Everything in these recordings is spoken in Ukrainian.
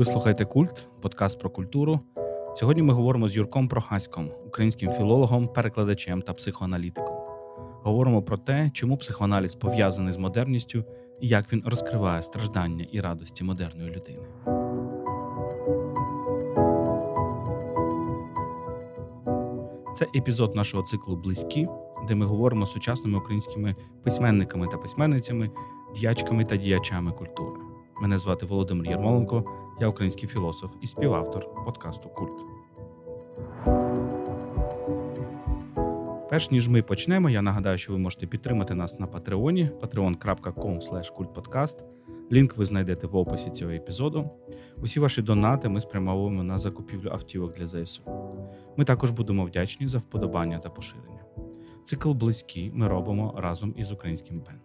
Ви слухаєте Культ, подкаст про культуру. Сьогодні ми говоримо з Юрком Прохаськом, українським філологом, перекладачем та психоаналітиком. Говоримо про те, чому психоаналіз пов'язаний з модерністю і як він розкриває страждання і радості модерної людини. Це епізод нашого циклу Близькі, де ми говоримо з сучасними українськими письменниками та письменницями, діячками та діячами культури. Мене звати Володимир Єрмоленко, я український філософ і співавтор подкасту Культ. Перш ніж ми почнемо, я нагадаю, що ви можете підтримати нас на Патреоні patreon.com kultpodcast. Лінк ви знайдете в описі цього епізоду. Усі ваші донати ми спрямовуємо на закупівлю автівок для ЗСУ. Ми також будемо вдячні за вподобання та поширення. Цикл близький ми робимо разом із українським ПЕН.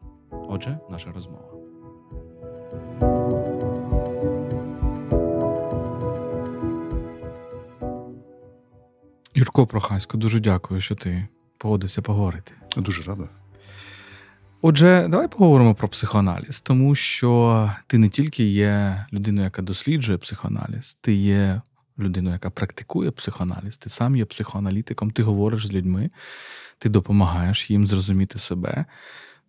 Отже, наша розмова. Юрко Прохасько, дуже дякую, що ти погодився поговорити. Дуже рада. Отже, давай поговоримо про психоаналіз, тому що ти не тільки є людиною, яка досліджує психоаналіз, ти є людиною, яка практикує психоаналіз, ти сам є психоаналітиком, ти говориш з людьми, ти допомагаєш їм зрозуміти себе.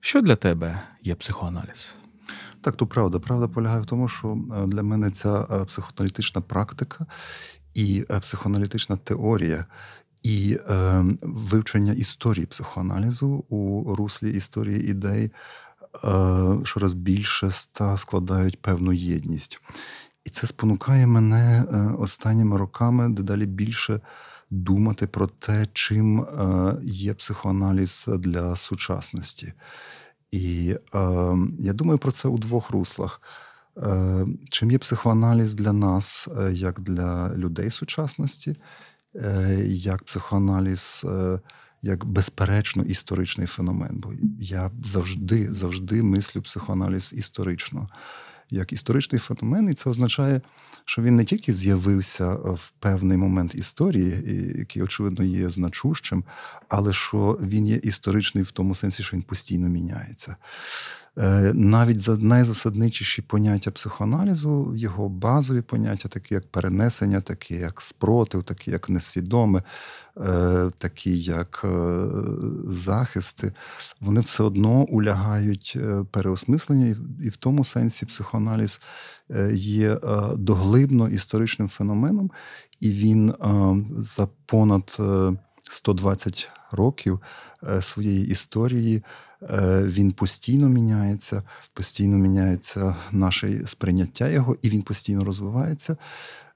Що для тебе є психоаналіз? Так, то правда. Правда полягає в тому, що е, для мене ця е, психоаналітична практика і е, психоаналітична теорія, і е, вивчення історії психоаналізу у руслі історії ідей е, щораз більше ста складають певну єдність. І це спонукає мене останніми роками дедалі більше думати про те, чим є психоаналіз для сучасності. І е, я думаю про це у двох руслах. Е, Чим є психоаналіз для нас, е, як для людей сучасності, е, як психоаналіз, як безперечно історичний феномен. Бо я завжди завжди мислю психоаналіз історично як історичний феномен, і це означає, що він не тільки з'явився в певний момент історії, який, очевидно, є значущим, але що він є історичний в тому сенсі, що він постійно міняється. Е, навіть за найзасадничіші поняття психоаналізу, його базові поняття, такі як перенесення, такі як спротив, такі як несвідоме, е, такі як е, захисти, вони все одно улягають переосмисленню, і в тому сенсі психоаналіз є доглибно історичним феноменом, і він за понад 120 років своєї історії. Е, він постійно міняється, постійно міняється наше сприйняття його, і він постійно розвивається,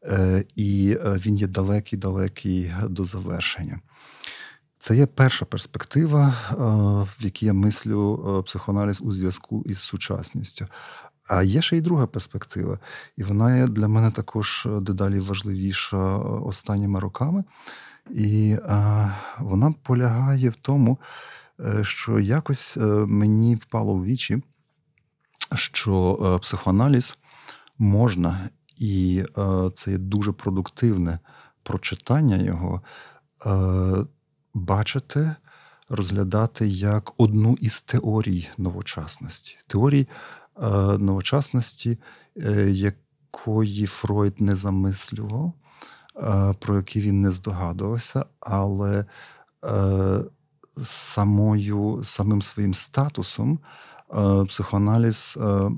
е, і е, він є далекий-далекий до завершення. Це є перша перспектива, в якій я мислю психоаналіз у зв'язку із сучасністю. А є ще й друга перспектива, і вона є для мене також дедалі важливіша останніми роками. І вона полягає в тому, що якось е, мені впало в вічі, що е, психоаналіз можна, і це є дуже продуктивне прочитання його, бачити, розглядати як одну із теорій новочасності. Теорій новочасності, якої Фройд не замислював, про які він не здогадувався, але самою, самим своїм статусом е, психоаналіз е,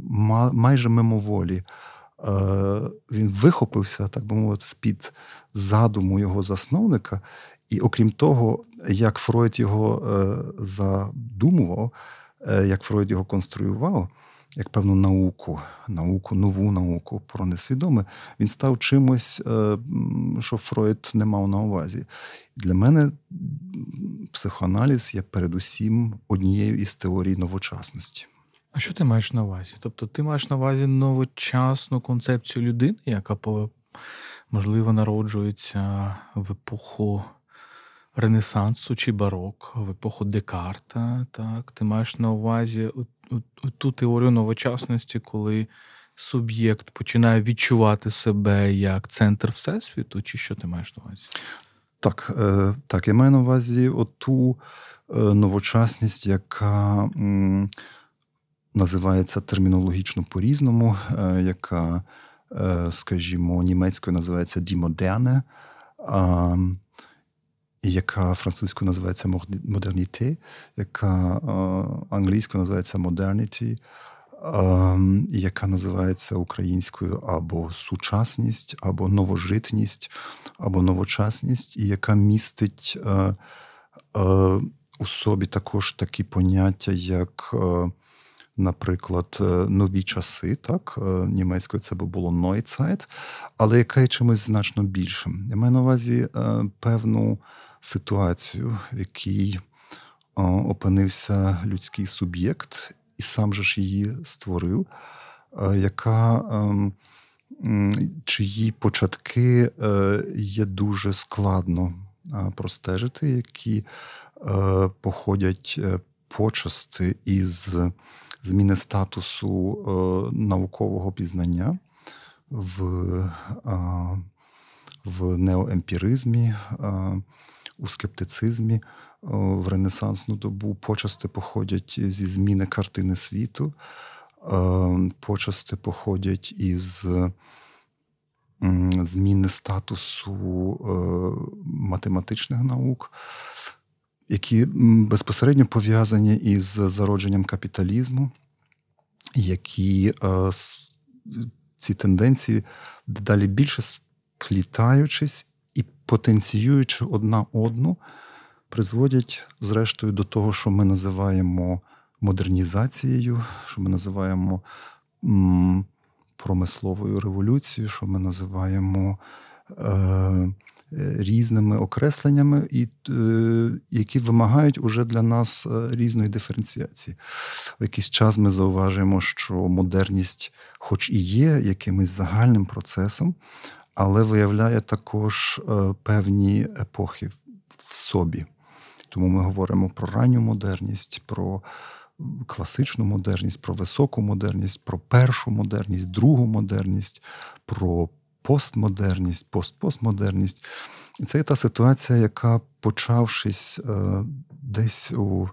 майже мимоволі. Е, він вихопився, так би мовити, з-під задуму його засновника. І окрім того, як Фройд його задумував, як Фройд його конструював, як певну науку, науку, нову науку про несвідоме, він став чимось, е, що Фройд не мав на увазі. Для мене психоаналіз є передусім однією із теорій новочасності. А що ти маєш на увазі? Тобто ти маєш на увазі новочасну концепцію людини, яка можливо народжується в епоху Ренесансу чи барок, в епоху Декарта. Так, Ти маєш на увазі ту теорію новочасності, коли суб'єкт починає відчувати себе як центр Всесвіту, чи що ти маєш на увазі? Так, е, так, я маю на увазі оту е, новочасність, яка називається термінологічно по-різному, е, яка скажімо, німецькою називається а, яка французькою називається Modernité, яка е, англійською називається Modernity, е, яка називається українською або сучасність, або новожитність, або новочасність, і яка містить е, у собі також такі поняття, як, наприклад, нові часи, так, німецькою це було Neuzeit, але яка є чимось значно більшим. Я маю на увазі певну ситуацію, в якій опинився людський суб'єкт, і сам же ж її створив, яка ем, чиї початки е, є дуже складно простежити, які е, походять е, почасти із зміни статусу наукового пізнання в в неоемпіризмі, у скептицизмі в Ренесансну добу. Почасти походять зі зміни картини світу, почасти походять із зміни статусу е, математичних наук, які безпосередньо пов'язані із зародженням капіталізму, які е, ці тенденції дедалі більше сплітаючись і потенціюючи одна одну, призводять, зрештою, до того, що ми називаємо модернізацією, що ми називаємо промисловою революцією, що ми називаємо е, різними окресленнями, і, е, які вимагають уже для нас е, різної диференціації. В якийсь час ми зауважуємо, що модерність, хоч і є якимось загальним процесом, але виявляє також е, певні епохи в собі. Тому ми говоримо про ранню модерність, про класичну модерність, про високу модерність, про першу модерність, другу модерність, про постмодерність, постпостмодерність. І це є та ситуація, яка, почавшись е, десь у,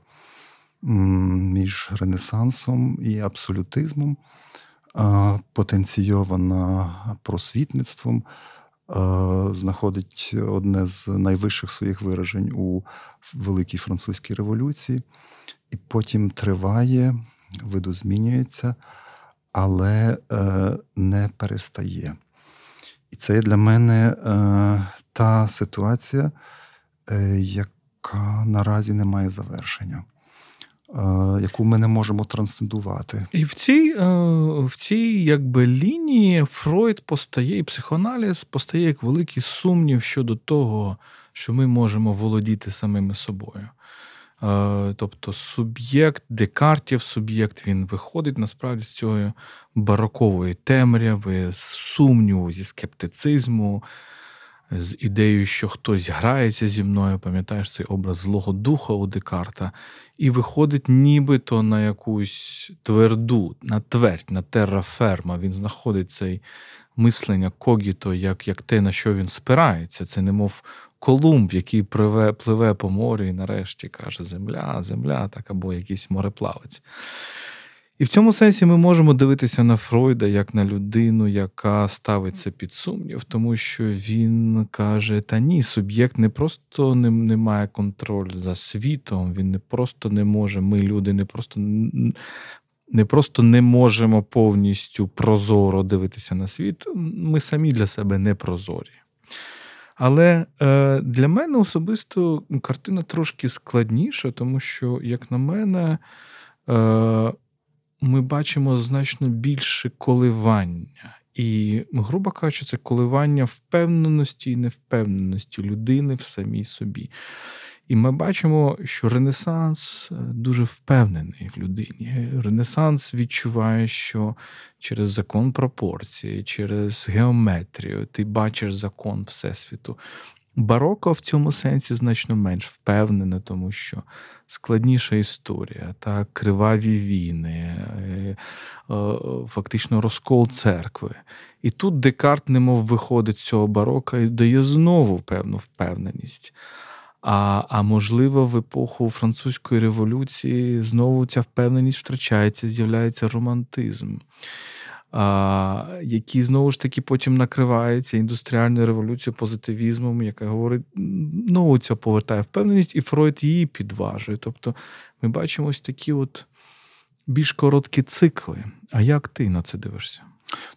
між Ренесансом і абсолютизмом, потенційована просвітництвом, знаходить одне з найвищих своїх виражень у Великій Французькій революції, і потім триває, видозмінюється, але е, не перестає. І це є для мене е, та ситуація, е, яка наразі не має завершення. Е, яку ми не можемо трансцендувати. І в цій е, в цій якби лінії Фройд постає, і психоаналіз постає як великий сумнів щодо того, що ми можемо володіти самими собою. Е, тобто суб'єкт, Декартів суб'єкт, він виходить насправді з цієї барокової темряви, з сумніву, зі скептицизму, з ідеєю, що хтось грається зі мною, пам'ятаєш цей образ Злого Духа у Декарта, і виходить нібито на якусь тверду, на твердь, на терраферма. Він знаходить цей мислення когіто, як як те, на що він спирається. Це немов Колумб, який пливе, пливе по морю і нарешті каже: Земля, земля, так або якийсь мореплавець. І в цьому сенсі ми можемо дивитися на Фройда як на людину, яка ставиться під сумнів, тому що він каже: та ні, суб'єкт не просто не, не має контроль за світом, він не просто не може, ми люди не просто не просто не можемо повністю прозоро дивитися на світ, ми самі для себе не прозорі. Але е, для мене особисто картина трошки складніша, тому що, як на мене, е, ми бачимо значно більше коливання. І, грубо кажучи, це коливання впевненості і невпевненості людини в самій собі. І ми бачимо, що Ренесанс е, дуже впевнений в людині. Ренесанс відчуває, що через закон пропорції, через геометрію ти бачиш закон Всесвіту. Бароко в цьому сенсі значно менш впевнене, тому що складніша історія, та криваві війни, е, е, фактично розкол церкви. І тут Декарт, немов виходить з цього барока і дає знову певну впевненість. А а можливо, в епоху французької революції знову ця впевненість втрачається, з'являється романтизм. Які знову ж таки потім накриваються індустріальною революцією, позитивізмом, яка говорить, ну, це повертає впевненість, і Фройд її підважує. Тобто ми бачимо ось такі от більш короткі цикли. А як ти на це дивишся?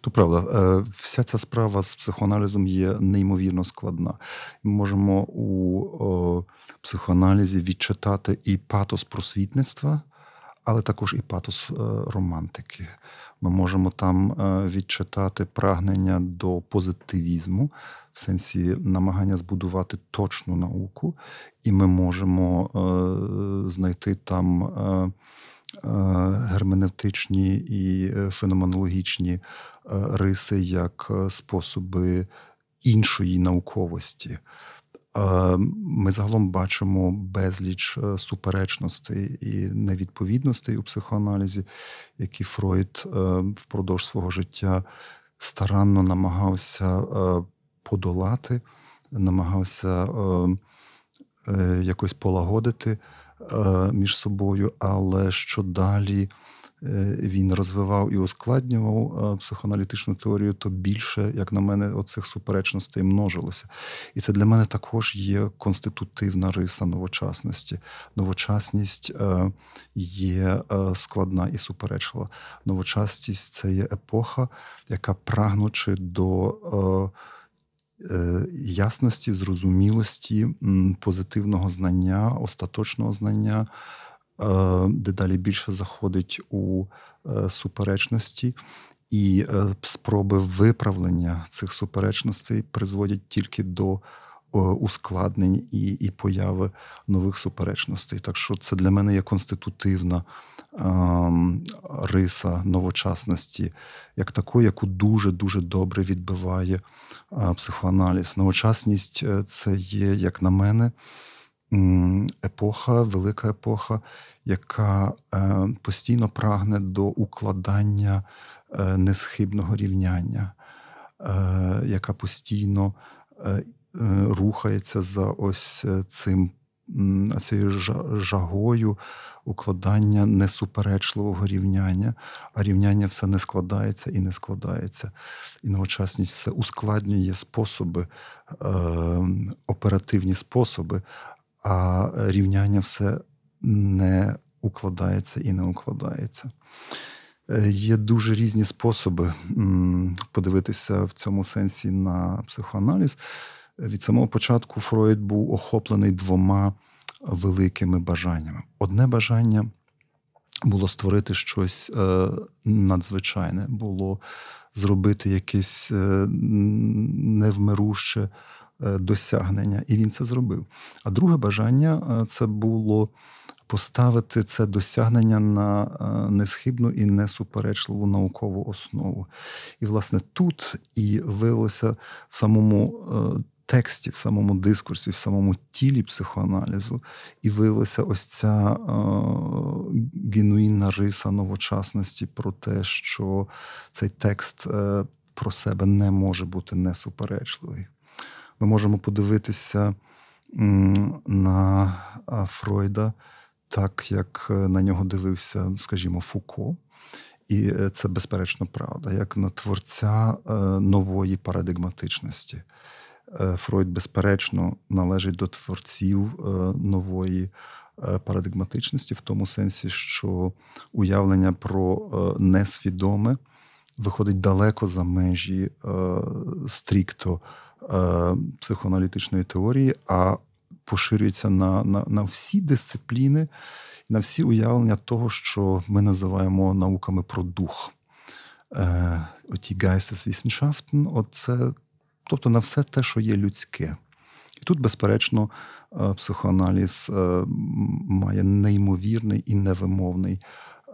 То правда, е, вся ця справа з психоаналізом є неймовірно складна. Ми можемо у психоаналізі відчитати і патос просвітництва, але також і патос е, романтики. Ми можемо там е, відчитати прагнення до позитивізму, в сенсі намагання збудувати точну науку, і ми можемо е, знайти там. е, Герменевтичні і феноменологічні риси як способи іншої науковості. Е, Ми загалом бачимо безліч е, суперечностей і невідповідностей у психоаналізі, які Фройд е, впродовж свого життя старанно намагався подолати, намагався якось полагодити між собою, але що далі він розвивав і ускладнював е, психоаналітичну теорію, то більше, як на мене, оцих суперечностей множилося. І це для мене також є конститутивна риса новочасності. Новочасність е, є е, складна і суперечлива. Новочасність це є епоха, яка прагнучи до. е, е, Ясності, зрозумілості, позитивного знання, остаточного знання, е, дедалі більше заходить у е, суперечності, і е, спроби виправлення цих суперечностей призводять тільки до е, ускладнень і, і появи нових суперечностей. Так що це для мене є конститутивна ем, риса новочасності, як такої, яку дуже дуже добре відбиває е, психоаналіз. Новочасність е, це є, як на мене, епоха, велика епоха, яка е, постійно прагне до укладання е, несхибного рівняння, е, яка постійно рухається за ось цим цією жагою укладання несуперечливого рівняння, а рівняння все не складається і не складається. І новочасність все ускладнює способи, оперативні способи, а рівняння все не укладається і не укладається. Е, Є дуже різні способи подивитися в цьому сенсі на психоаналіз. Від самого початку Фройд був охоплений двома великими бажаннями. Одне бажання було створити щось е, надзвичайне, було зробити якесь е, невмируще досягнення, і він це зробив. А друге бажання е, це було поставити це досягнення на е, несхибну і несуперечливу наукову основу. І, власне, тут і виявилося в самому е, тексті, в самому дискурсі, в самому тілі психоаналізу, і виявилася ось ця е, генуїнна риса новочасності про те, що цей текст е, про себе не може бути несуперечливий. Ми можемо подивитися на Фройда так, як е, на нього дивився, скажімо, Фуко. І е, це безперечно правда, як на творця е, нової парадигматичності. Фройд, безперечно, належить до творців нової парадигматичності, в тому сенсі, що уявлення про несвідоме виходить далеко за межі стрікто психоаналітичної теорії, а поширюється на, на, на всі дисципліни, на всі уявлення того, що ми називаємо науками про дух. Е, Оті Geisteswissenschaften, оце, тобто на все те, що є людське. І тут, безперечно, е, психоаналіз е, має неймовірний і невимовний,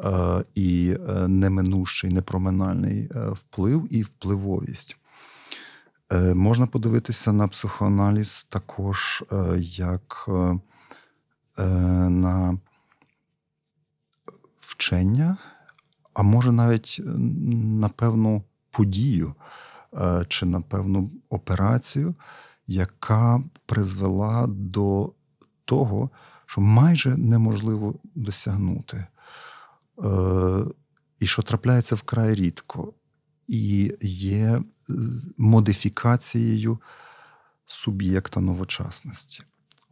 е, і е, неминущий, непроминальний е, вплив і впливовість. Е, Можна подивитися на психоаналіз також е, як е, на вчення, а може навіть на певну подію чи на певну операцію, яка призвела до того, що майже неможливо досягнути, і що трапляється вкрай рідко. І є модифікацією суб'єкта новочасності.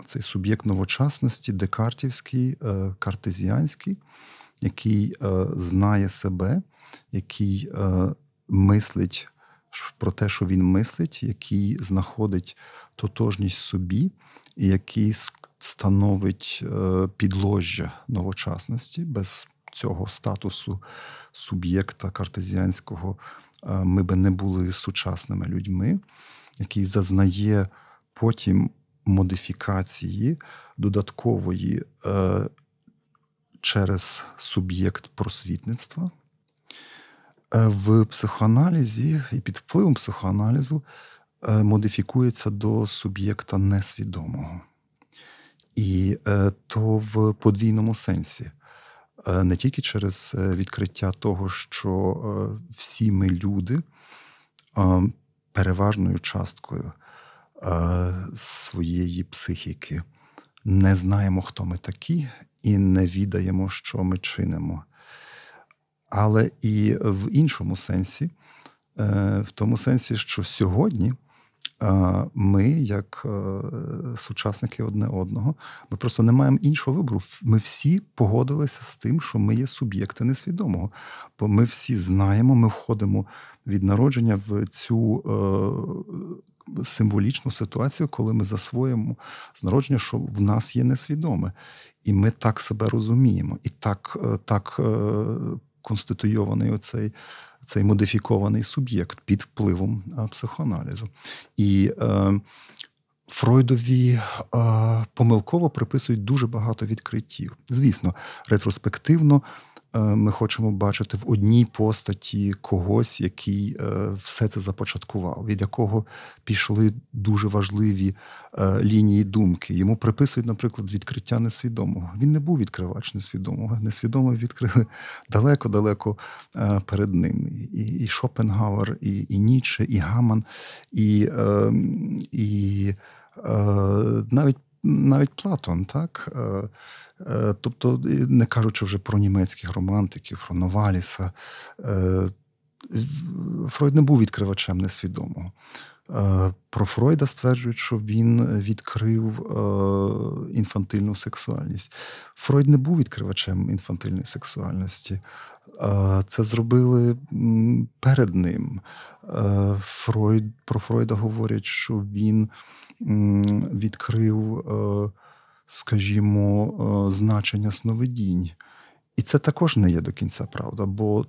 Цей суб'єкт новочасності декартівський, е, картезіанський, який е, знає себе, який е, мислить про те, що він мислить, який знаходить тотожність собі, і який становить підложжя новочасності без цього статусу суб'єкта картезіанського. Ми би не були сучасними людьми, який зазнає потім модифікації додаткової е, через суб'єкт просвітництва. Е, в психоаналізі і під впливом психоаналізу е, модифікується до суб'єкта несвідомого. І то в подвійному сенсі. Не тільки через відкриття того, що всі ми люди переважною часткою Е, своєї психіки. Не знаємо, хто ми такі, і не відаємо, що ми чинимо. Але і в іншому сенсі, е, в тому сенсі, що сьогодні ми, як е, сучасники одне одного, ми просто не маємо іншого вибору. Ми всі погодилися з тим, що ми є суб'єкти несвідомого. Бо ми всі знаємо, ми входимо від народження в цю е, символічну ситуацію, коли ми засвоїмо з народження, що в нас є несвідоме. І ми так себе розуміємо, і так, е, так конституйований оцей цей модифікований суб'єкт під впливом психоаналізу. І е, Фройдові е, помилково приписують дуже багато відкриттів. Звісно, ретроспективно ми хочемо бачити в одній постаті когось, який е, все це започаткував, від якого пішли дуже важливі е, лінії думки. Йому приписують, наприклад, відкриття несвідомого. Він не був відкривач несвідомого. Несвідомо відкрили далеко-далеко перед ним. І і Шопенгауер, і і Ніцше, і Гаман, і, і навіть навіть Платон, так. Е, тобто, не кажучи вже про німецьких романтиків, про Новаліса, е, Фройд не був відкривачем несвідомого. Е, про Фройда стверджують, що він відкрив інфантильну сексуальність. Фройд не був відкривачем інфантильної сексуальності. Це зробили перед ним. Фройд, Про Фройда говорять, що він відкрив скажімо, е, значення сновидінь. І це також не є до кінця правда, бо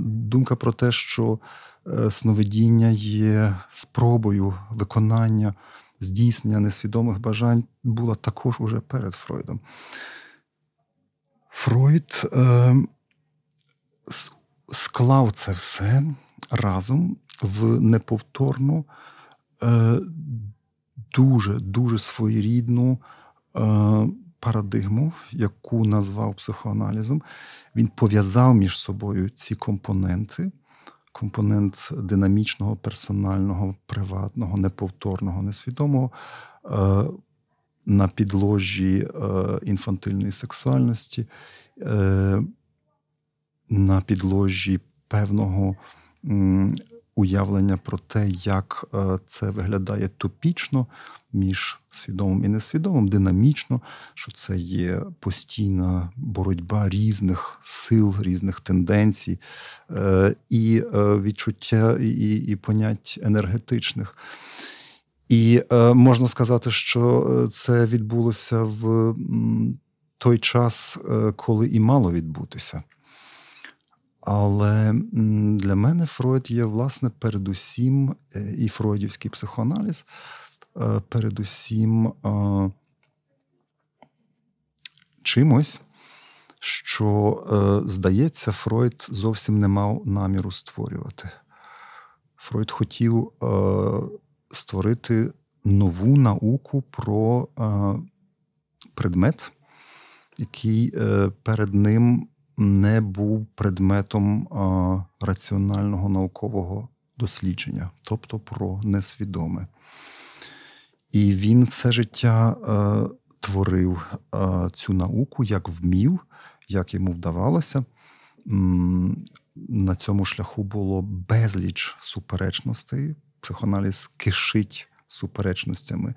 думка про те, що е, сновидіння є спробою виконання, здійснення несвідомих бажань, була також уже перед Фройдом. Фройд е, склав це все разом в неповторну, е, дуже дуже своєрідну Е, парадигму, яку назвав психоаналізом, він пов'язав між собою ці компоненти. Компонент динамічного, персонального, приватного, неповторного, несвідомого е, на підложі інфантильної сексуальності, на підложі певного уявлення про те, як е, це виглядає топічно між свідомим і несвідомим, динамічно, що це є постійна боротьба різних сил, різних тенденцій е, і е, відчуття і, і понять енергетичних. І можна сказати, що це відбулося в той час, коли і мало відбутися. Але для мене Фройд є, власне, передусім, е, і Фройдівський психоаналіз, е, передусім е, чимось, що, здається, Фройд зовсім не мав наміру створювати. Фройд хотів створити нову науку про предмет, який перед ним не був предметом раціонального наукового дослідження, тобто про несвідоме. І він все життя творив цю науку, як вмів, як йому вдавалося. на цьому шляху було безліч суперечностей. Психоаналіз кишить суперечностями,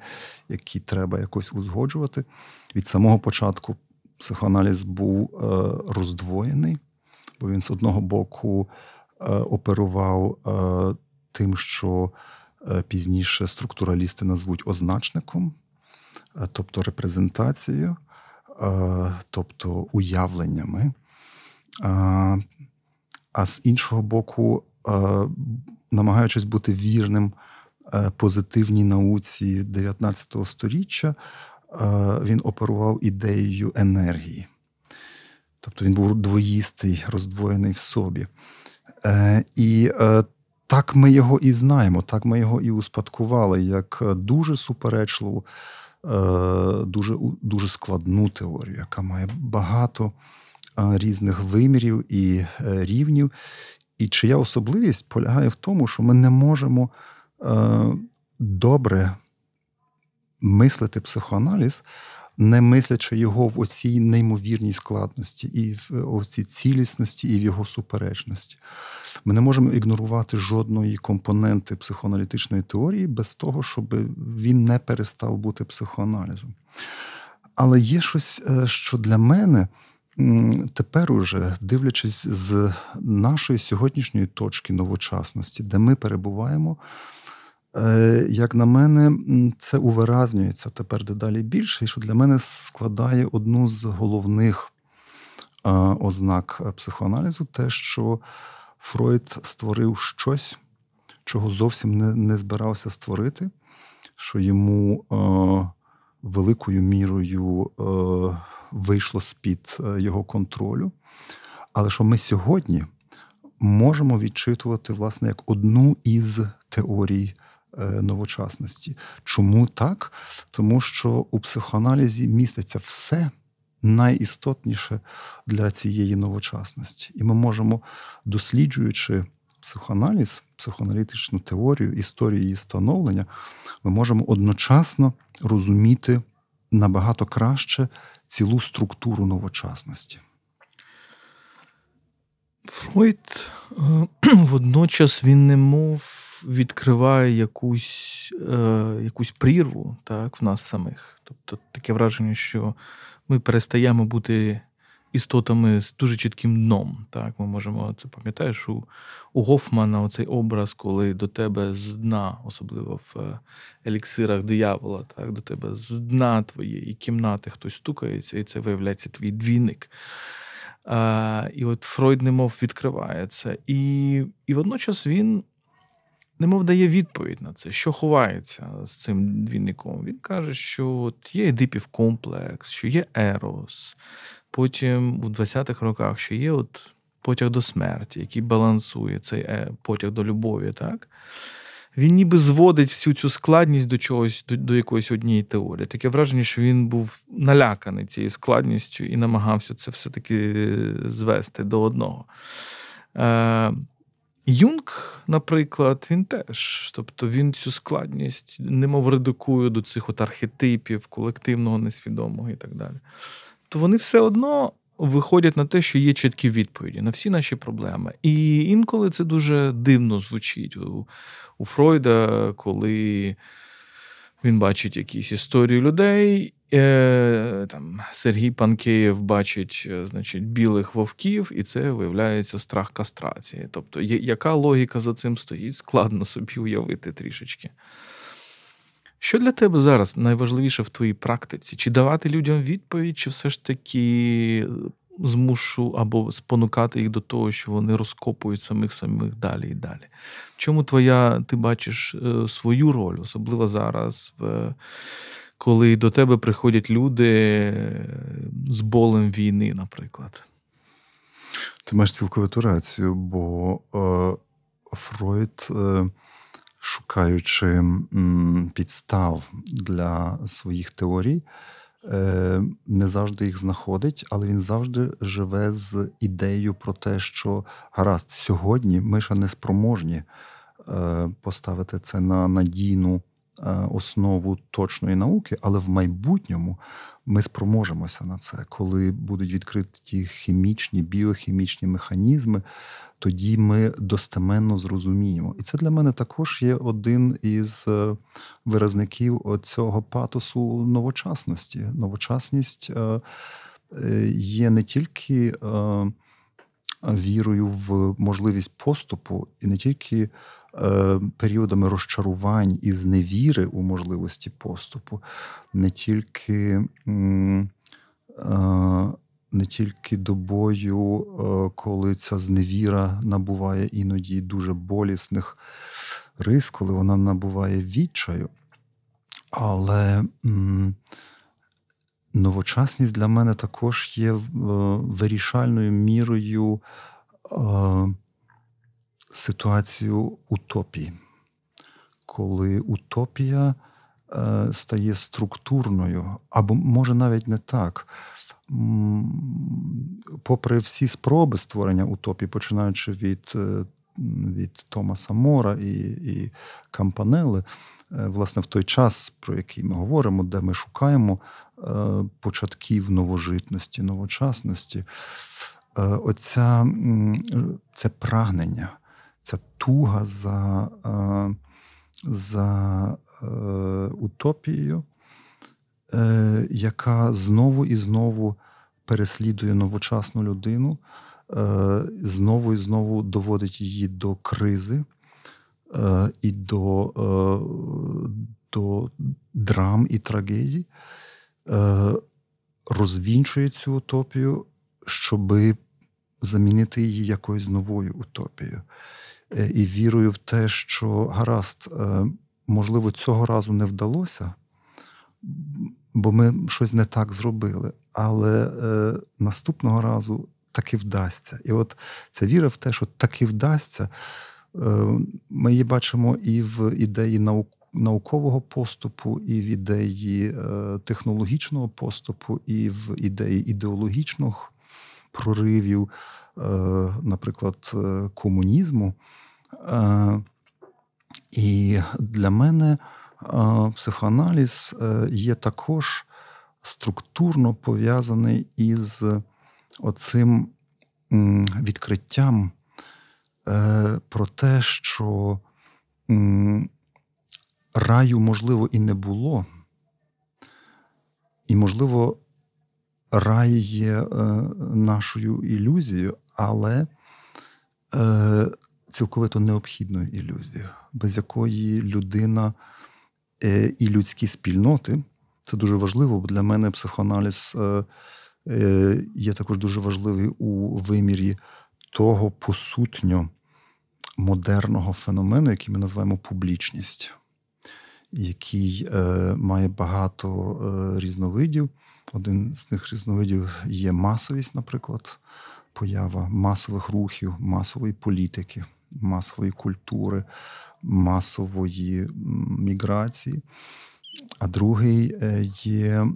які треба якось узгоджувати. Від самого початку психоаналіз був е, роздвоєний, бо він з одного боку е, оперував е, тим, що пізніше структуралісти назвуть означником, тобто репрезентацією, тобто уявленнями. А з іншого боку, намагаючись бути вірним позитивній науці 19 століття, він оперував ідеєю енергії. Тобто він був двоїстий, роздвоєний в собі. Е, І е, так ми його і знаємо, так ми його і успадкували як дуже суперечливу, е, дуже, дуже складну теорію, яка має багато е, різних вимірів і е, рівнів. І чия особливість полягає в тому, що ми не можемо е, добре мислити психоаналіз, не мислячи його в оцій неймовірній складності, і в оцій цілісності, і в його суперечності. Ми не можемо ігнорувати жодної компоненти психоаналітичної теорії без того, щоб він не перестав бути психоаналізом. Але є щось, е, що для мене тепер уже, дивлячись з нашої сьогоднішньої точки новочасності, де ми перебуваємо, як на мене, це увиразнюється тепер дедалі більше, і що для мене складає одну з головних е, ознак психоаналізу, те, що Фройд створив щось, чого зовсім не, не збирався створити, що йому е, великою мірою е, вийшло з-під е, його контролю. Але що ми сьогодні можемо відчитувати, власне, як одну із теорій е, новочасності. Чому так? Тому що у психоаналізі міститься все найістотніше для цієї новочасності. І ми можемо, досліджуючи психоаналіз, психоаналітичну теорію, історію її становлення, ми можемо одночасно розуміти набагато краще цілу структуру новочасності. Фройд е, водночас він немов відкриває якусь, е, якусь прірву так, в нас самих. Тобто таке враження, що ми перестаємо бути істотами з дуже чітким дном. Так, Ми можемо це пам'ятаєш у, у Гофмана оцей образ, коли до тебе з дна, особливо в е, еліксирах диявола, так, до тебе з дна твоєї кімнати хтось стукається, і це виявляється твій двійник. А, І от Фройд немов відкриває це. І, і водночас він немов дає відповідь на це, що ховається з цим двійником. Він каже, що от є Едипів комплекс, що є Ерос. Потім у 20-х роках, що є от потяг до смерті, який балансує цей е, потяг до любові. так? Він ніби зводить всю цю складність до чогось, до, до якоїсь однієї теорії. Таке враження, що він був наляканий цією складністю і намагався це все-таки звести до одного. Юнг, наприклад, він теж. Тобто він цю складність немов редукує до цих от архетипів, колективного, несвідомого і так далі. То вони все одно виходять на те, що є чіткі відповіді на всі наші проблеми. І інколи це дуже дивно звучить у, у Фройда, коли він бачить якісь історії людей. Е, там Сергій Панкеєв бачить, е, значить, білих вовків, і це виявляється страх кастрації. Тобто, яка логіка за цим стоїть, складно собі уявити трішечки. Що для тебе зараз найважливіше в твоїй практиці? Чи давати людям відповідь, чи все ж таки змушу або спонукати їх до того, що вони розкопують самих самих далі і далі? В чому твоя, ти бачиш е, свою роль, особливо зараз, коли до тебе приходять люди е, з болем війни, наприклад? Ти маєш цілковиту рацію, бо е, Фройд. Е, шукаючи підстав для своїх теорій, е, не завжди їх знаходить, але він завжди живе з ідеєю про те, що гаразд, сьогодні ми ще не спроможні е, поставити це на надійну основу точної науки, але в майбутньому ми спроможемося на це, коли будуть відкриті хімічні, біохімічні механізми. Тоді ми достеменно зрозуміємо. І це для мене також є один із е, виразників цього патосу новочасності. Новочасність е, є не тільки вірою в можливість поступу, і не тільки Е, періодами розчарувань і зневіри у можливості поступу, не тільки е, не тільки добою, е, коли ця зневіра набуває іноді дуже болісних рис, коли вона набуває відчаю. Але новочасність для мене також є вирішальною мірою ситуацію утопії, коли утопія е, стає структурною, або може навіть не так. Попри всі спроби створення утопії, починаючи від е, від Томаса Мора і і Кампанели, е, власне, в той час, про який ми говоримо, де ми шукаємо початків новожитності, новочасності, оця, це прагнення ця туга за е, за е, утопією, е, яка знову і знову переслідує новочасну людину, знову і знову доводить її до кризи і до, до драм і трагедій, розвінчує цю утопію, щоби замінити її якоюсь новою утопією. Е, і вірую в те, що гаразд, е, можливо, цього разу не вдалося, бо ми щось не так зробили. Але е, наступного разу таки вдасться. І от ця віра в те, що таки вдасться, ми її бачимо і в ідеї наукового поступу, і в ідеї технологічного поступу, і в ідеї ідеологічних проривів. Е, наприклад, е, комунізму. Е, і для мене психоаналіз є також структурно пов'язаний із оцим відкриттям про те, що раю, можливо, і не було, і, можливо, рай є нашою ілюзією, але е, цілковито необхідною ілюзією, без якої людина е, і людські спільноти це дуже важливо, бо для мене психоаналіз е, е, є також дуже важливий у вимірі того посутньо модерного феномену, який ми називаємо публічність. Який е, має багато е, різновидів. Один з них різновидів є масовість, наприклад, поява масових рухів, масової політики, масової культури, масової міграції. А другий е, є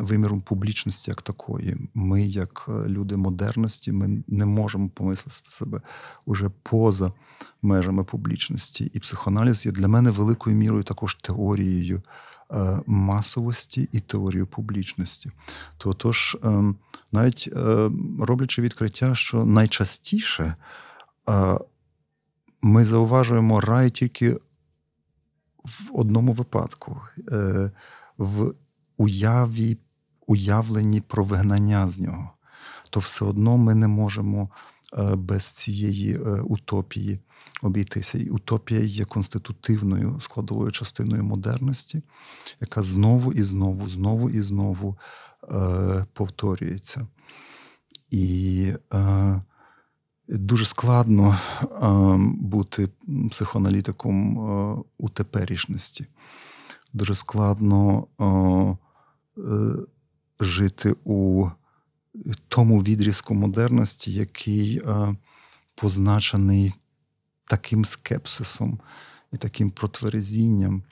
виміром публічності як такої. Ми, як е, люди модерності, ми не можемо помислити себе уже поза межами публічності. І психоаналіз є для мене великою мірою також теорією масовості і теорію публічності. Тож, ем, навіть е, роблячи відкриття, що найчастіше е, ми зауважуємо рай тільки в одному випадку, в уяві, уявленні про вигнання з нього, то все одно ми не можемо Е, без цієї е, утопії обійтися. І утопія є конститутивною складовою частиною модерності, яка знову і знову, знову і знову е, повторюється. І дуже складно бути психоаналітиком у теперішності. Дуже складно жити у тому відрізку модерності, який е, позначений таким скепсисом і таким протверезінням,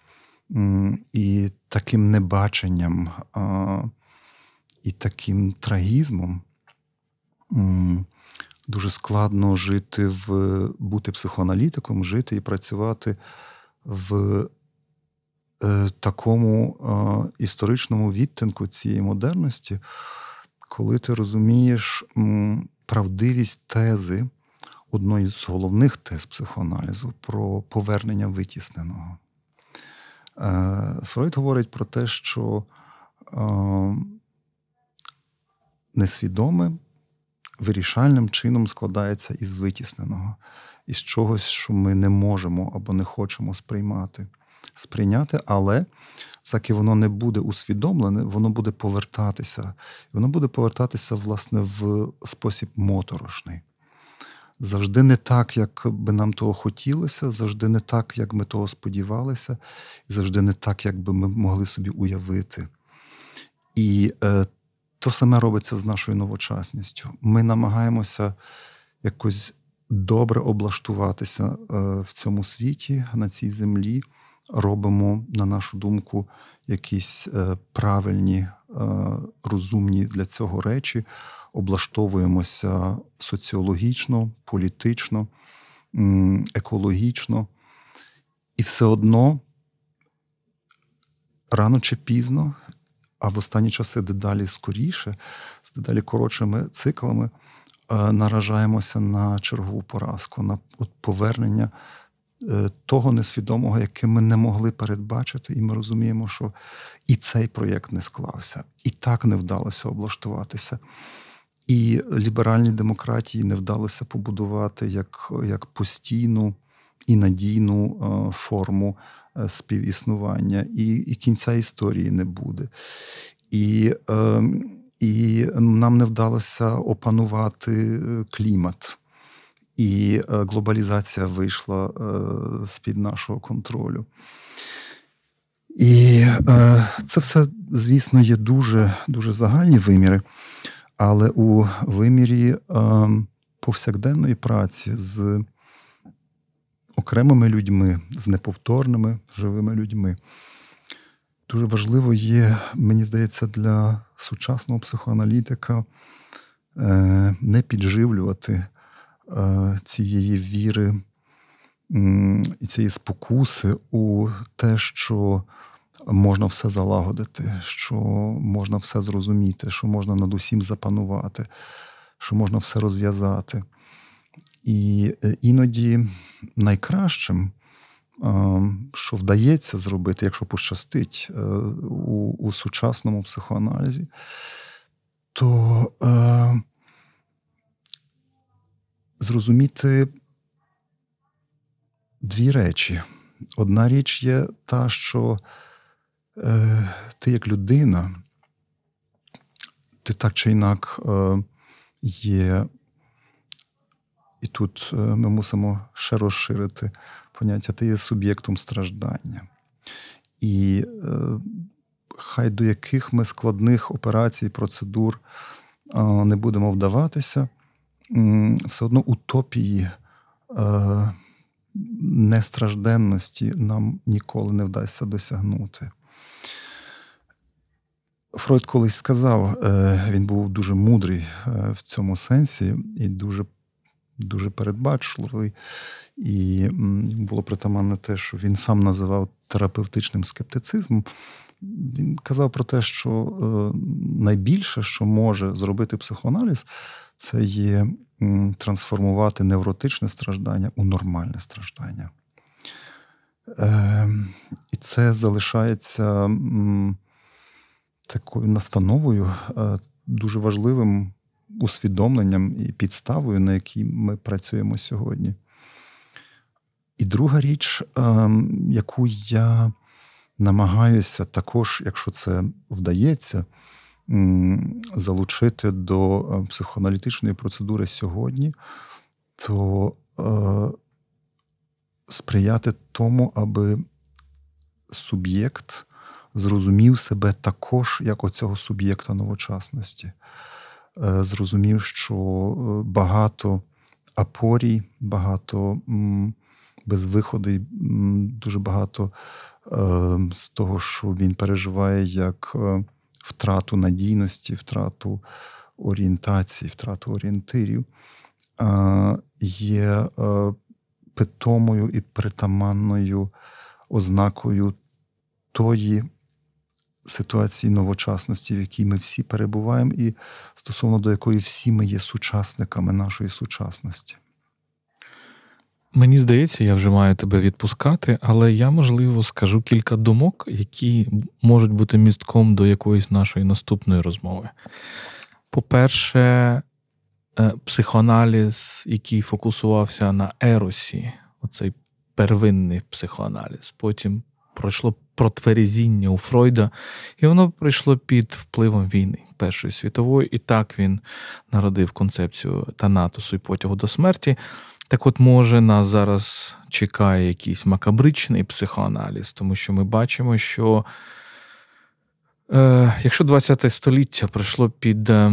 і таким небаченням, і таким трагізмом. Дуже складно жити в бути психоаналітиком, жити і працювати в е, такому історичному відтинку цієї модерності, коли ти розумієш правдивість тези одної з головних тез психоаналізу про повернення витісненого. Е, Фройд говорить про те, що е, несвідоме вирішальним чином складається із витісненого, із чогось, що ми не можемо або не хочемо сприймати, сприйняти, але заки воно не буде усвідомлене, воно буде повертатися. І воно буде повертатися, власне, в спосіб моторошний. Завжди не так, як би нам того хотілося, завжди не так, як ми того сподівалися, і завжди не так, як би ми могли собі уявити. І е, то саме робиться з нашою новочасністю. Ми намагаємося якось добре облаштуватися е, в цьому світі, на цій землі. Робимо, на нашу думку, якісь е, правильні, е, розумні для цього речі, облаштовуємося соціологічно, політично, екологічно. І все одно рано чи пізно, а в останні часи дедалі скоріше, з дедалі коротшими циклами, е, наражаємося на чергову поразку, на повернення е, того несвідомого, яке ми не могли передбачити, і ми розуміємо, що і цей проєкт не склався, і так не вдалося облаштуватися. І ліберальній демократії не вдалося побудувати як, як постійну і надійну е, форму е, співіснування, і, і кінця історії не буде. І, е, і нам не вдалося опанувати е, клімат. І глобалізація вийшла е, з-під нашого контролю. І це все, звісно, є дуже, дуже загальні виміри, але у вимірі е, повсякденної праці з окремими людьми, з неповторними живими людьми. Дуже важливо є, мені здається, для сучасного психоаналітика е, не підживлювати е, цієї віри і цієї спокуси у те, що можна все залагодити, що можна все зрозуміти, що можна над усім запанувати, що можна все розв'язати. І е, іноді найкращим, е, що вдається зробити, якщо пощастить е, у, у сучасному психоаналізі, то е, зрозуміти дві речі. Одна річ є та, що е, ти як людина, ти так чи інак е, є. І тут е, ми мусимо ще розширити поняття, ти є суб'єктом страждання. І хай до яких ми складних операцій, процедур не будемо вдаватися, все одно утопії е, нестражденності нам ніколи не вдасться досягнути. Фройд колись сказав, е, він був дуже мудрий е, в цьому сенсі і дуже дуже передбачливий, і було притаманне те, що він сам називав терапевтичним скептицизмом. Він казав про те, що е, найбільше, що може зробити психоаналіз, це є трансформувати невротичне страждання у нормальне страждання. Е, І це залишається такою настановою, е, дуже важливим усвідомленням і підставою, на якій ми працюємо сьогодні. І друга річ, ем, яку я намагаюся також, якщо це вдається, залучити до е, психоаналітичної процедури сьогодні, то е, сприяти тому, аби суб'єкт зрозумів себе також як оцього суб'єкта новочасності. Е, зрозумів, що е, багато апорій, багато безвиходи, дуже багато е, з того, що він переживає як втрату надійності, втрату орієнтації, втрату орієнтирів, є питомою і притаманною ознакою тої ситуації новочасності, в якій ми всі перебуваємо, і стосовно до якої всі ми є сучасниками нашої сучасності. Мені здається, я вже маю тебе відпускати, але я, можливо, скажу кілька думок, які можуть бути містком до якоїсь нашої наступної розмови. По-перше, е, психоаналіз, який фокусувався на еросі, оцей первинний психоаналіз. Потім пройшло протверезіння у Фройда, і воно прийшло під впливом війни Першої світової, і так він народив концепцію Танатосу і потягу до смерті. Так от, може, нас зараз чекає якийсь макабричний психоаналіз, тому що ми бачимо, що е, якщо ХХ століття пройшло під е,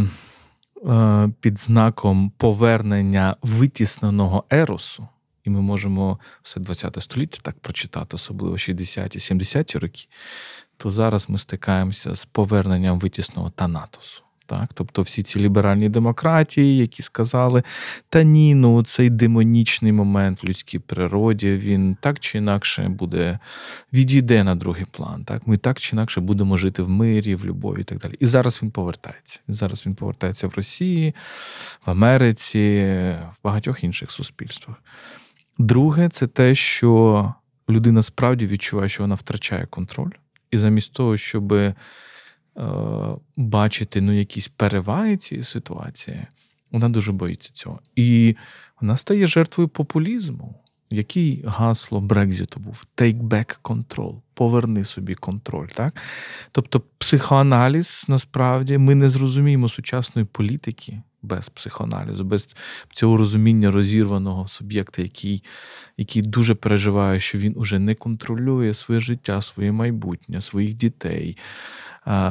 під знаком повернення витісненого еросу, і ми можемо все ХХ століття так прочитати, особливо 60-ті, 70-ті роки, то зараз ми стикаємося з поверненням витісного Танатосу. Так, тобто всі ці ліберальні демократії, які сказали, та ні, ну цей демонічний момент в людській природі, він так чи інакше буде відійде на другий план. Так, Ми так чи інакше будемо жити в мирі, в любові і так далі. І зараз він повертається. Зараз він повертається в Росії, в Америці, в багатьох інших суспільствах. Друге, це те, що людина справді відчуває, що вона втрачає контроль, і замість того, щоб бачити ну, якісь переваги цієї ситуації, вона дуже боїться цього. І вона стає жертвою популізму. Який гасло Брекзиту був? Take back control, поверни собі контроль. Так? Тобто, психоаналіз насправді ми не зрозуміємо сучасної політики без психоаналізу, без цього розуміння розірваного суб'єкта, який який дуже переживає, що він уже не контролює своє життя, своє майбутнє, своїх дітей,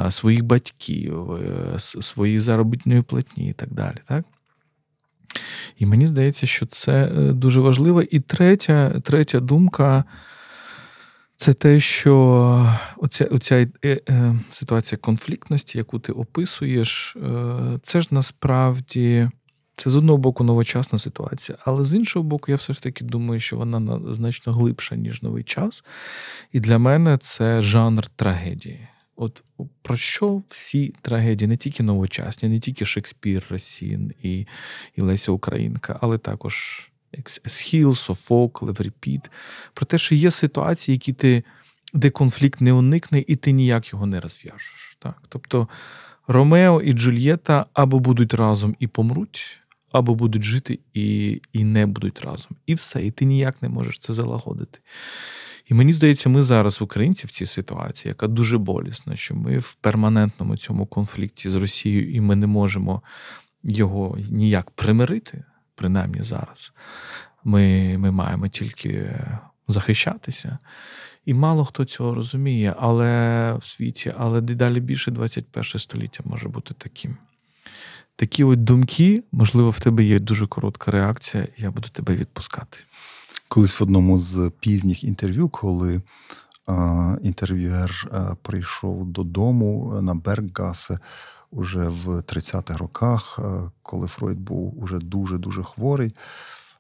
своїх батьків, е, своєї заробітної платні і так далі. Так? І мені здається, що це е, дуже важливо. І третя третя думка це те, що оця, оця е, ситуація конфліктності, яку ти описуєш, це ж насправді. Це з одного боку новочасна ситуація, але з іншого боку, я все ж таки думаю, що вона значно глибша, ніж новий час. І для мене це жанр трагедії. От про що всі трагедії, не тільки новочасні, не тільки Шекспір, Росін і і Леся Українка, але також Есхіл, Софокл, Евріпід, про те, що є ситуації, які ти, де конфлікт не уникне, і ти ніяк його не розв'яжеш. Так? Тобто Ромео і Джульєта або будуть разом і помруть, або будуть жити і, і не будуть разом. І все, і ти ніяк не можеш це залагодити. І мені здається, ми зараз, українці, в цій ситуації, яка дуже болісна, що ми в перманентному цьому конфлікті з Росією, і ми не можемо його ніяк примирити, принаймні зараз. Ми, Ми маємо тільки захищатися. І мало хто цього розуміє, але в світі, але дедалі більше 21 століття може бути таким. Такі от думки, можливо, в тебе є дуже коротка реакція, я буду тебе відпускати. Колись в одному з пізніх інтерв'ю, коли а, інтерв'юер а, прийшов додому на Берггасе уже в 30-х роках, коли Фройд був уже дуже-дуже хворий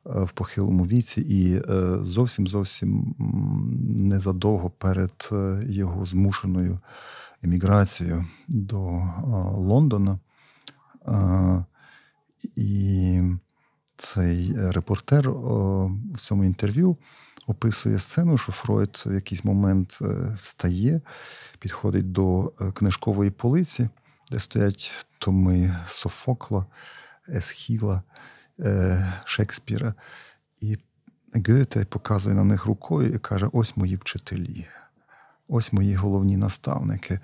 в похилому віці, і е, зовсім зовсім незадовго перед е, його змушеною еміграцією до Лондона. І цей е, репортер в цьому інтерв'ю описує сцену, що Фройд в якийсь момент е, встає, підходить до е, книжкової полиці, де стоять томи Софокла, Есхіла, Шекспіра. І Ґете показує на них рукою і каже: ось мої вчителі, ось мої головні наставники.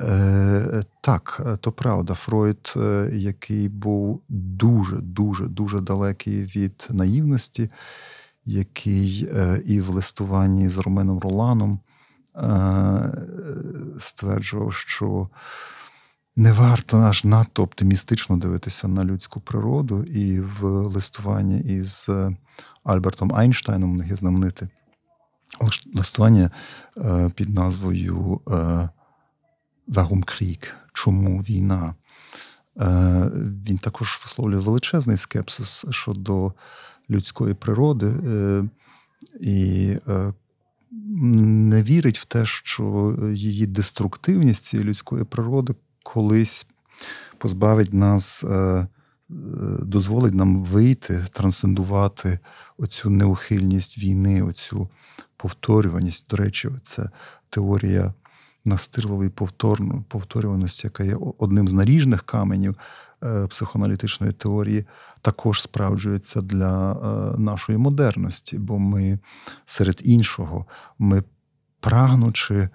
Е, Так, то правда, Фройд, е, який був дуже, дуже, дуже далекий від наївності, який е, і в листуванні з Роменом Роланом е, стверджував, що не варто аж надто оптимістично дивитися на людську природу, і в листуванні із Альбертом Айнштайном, в них є знамените листування під назвою Warum Krieg? Чому війна? Е, він також висловлює величезний скепсис щодо людської природи. Е, і е, не вірить в те, що її деструктивність цієї людської природи колись позбавить нас, е, дозволить нам вийти, трансцендувати оцю неухильність війни, оцю повторюваність. До речі, це теорія настирливої повторюваності, яка є одним з наріжних каменів е, психоаналітичної теорії, також справджується для е, нашої модерності, бо ми серед іншого, ми прагнучи.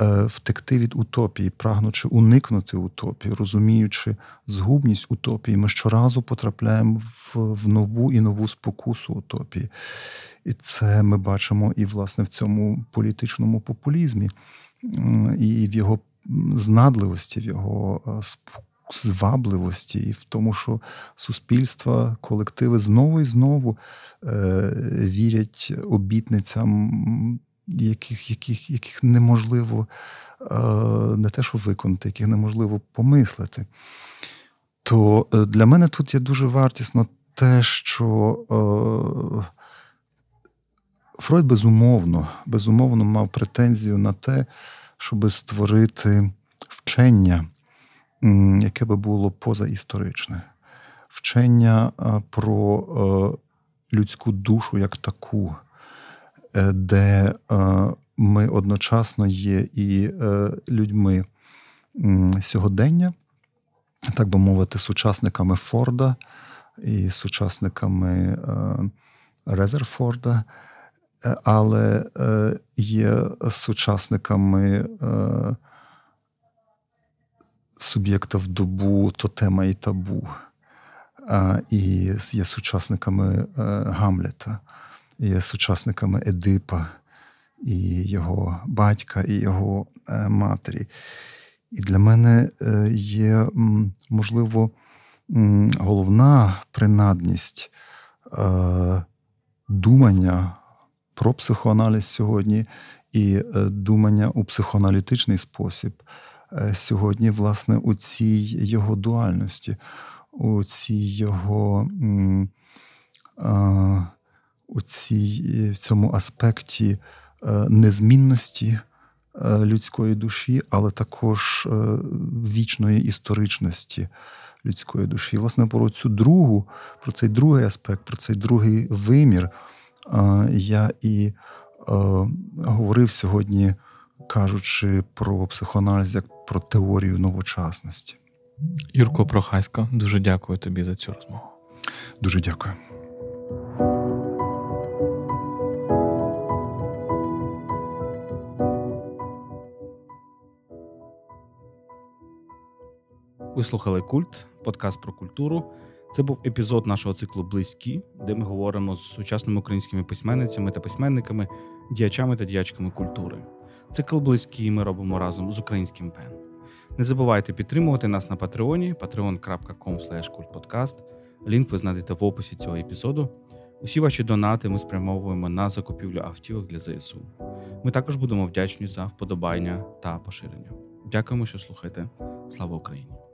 Е, втекти від утопії, прагнучи уникнути утопії, розуміючи згубність утопії, ми щоразу потрапляємо в, в нову і нову спокусу утопії. І це ми бачимо і власне в цьому політичному популізмі, і в його знадливості, в його е, звабливості, і в тому, що суспільства, колективи знову і знову е, вірять обітницям яких яких, яких неможливо е, не те, що виконати, яких неможливо помислити. То е, для мене тут є дуже вартісно те, що е, Фройд безумовно, безумовно мав претензію на те, щоб створити вчення, яке би було позаісторичне, вчення про людську душу як таку. Е, де е, ми одночасно є і е, людьми сьогодення, так би мовити, сучасниками Форда і сучасниками Резерфорда, але є сучасниками суб'єкта в добу, тотема і табу, і є сучасниками Гамлета є сучасниками Едипа, і його батька, і його е, матері. І для мене е, є, можливо, головна принадність е, думання про психоаналіз сьогодні і думання у психоаналітичний спосіб сьогодні, власне, у цій його дуальності, у цій його у цій, в цьому аспекті е, незмінності е, людської душі, але також е, вічної історичності людської душі. І, власне, про цю другу, про цей другий аспект, про цей другий вимір я і говорив сьогодні, кажучи про психоаналіз як про теорію новочасності. Юрко Прохасько, дуже дякую тобі за цю розмову. Дуже дякую. Ви слухали Культ, подкаст про культуру. Це був епізод нашого циклу Близькі, де ми говоримо з сучасними українськими письменницями та письменниками, діячами та діячками культури. Цикл близькі ми робимо разом з українським пен. Не забувайте підтримувати нас на Патреоні patreon.com. Лінк ви знайдете в описі цього епізоду. Усі ваші донати ми спрямовуємо на закупівлю автівок для ЗСУ. Ми також будемо вдячні за вподобання та поширення. Дякуємо, що слухаєте. Слава Україні!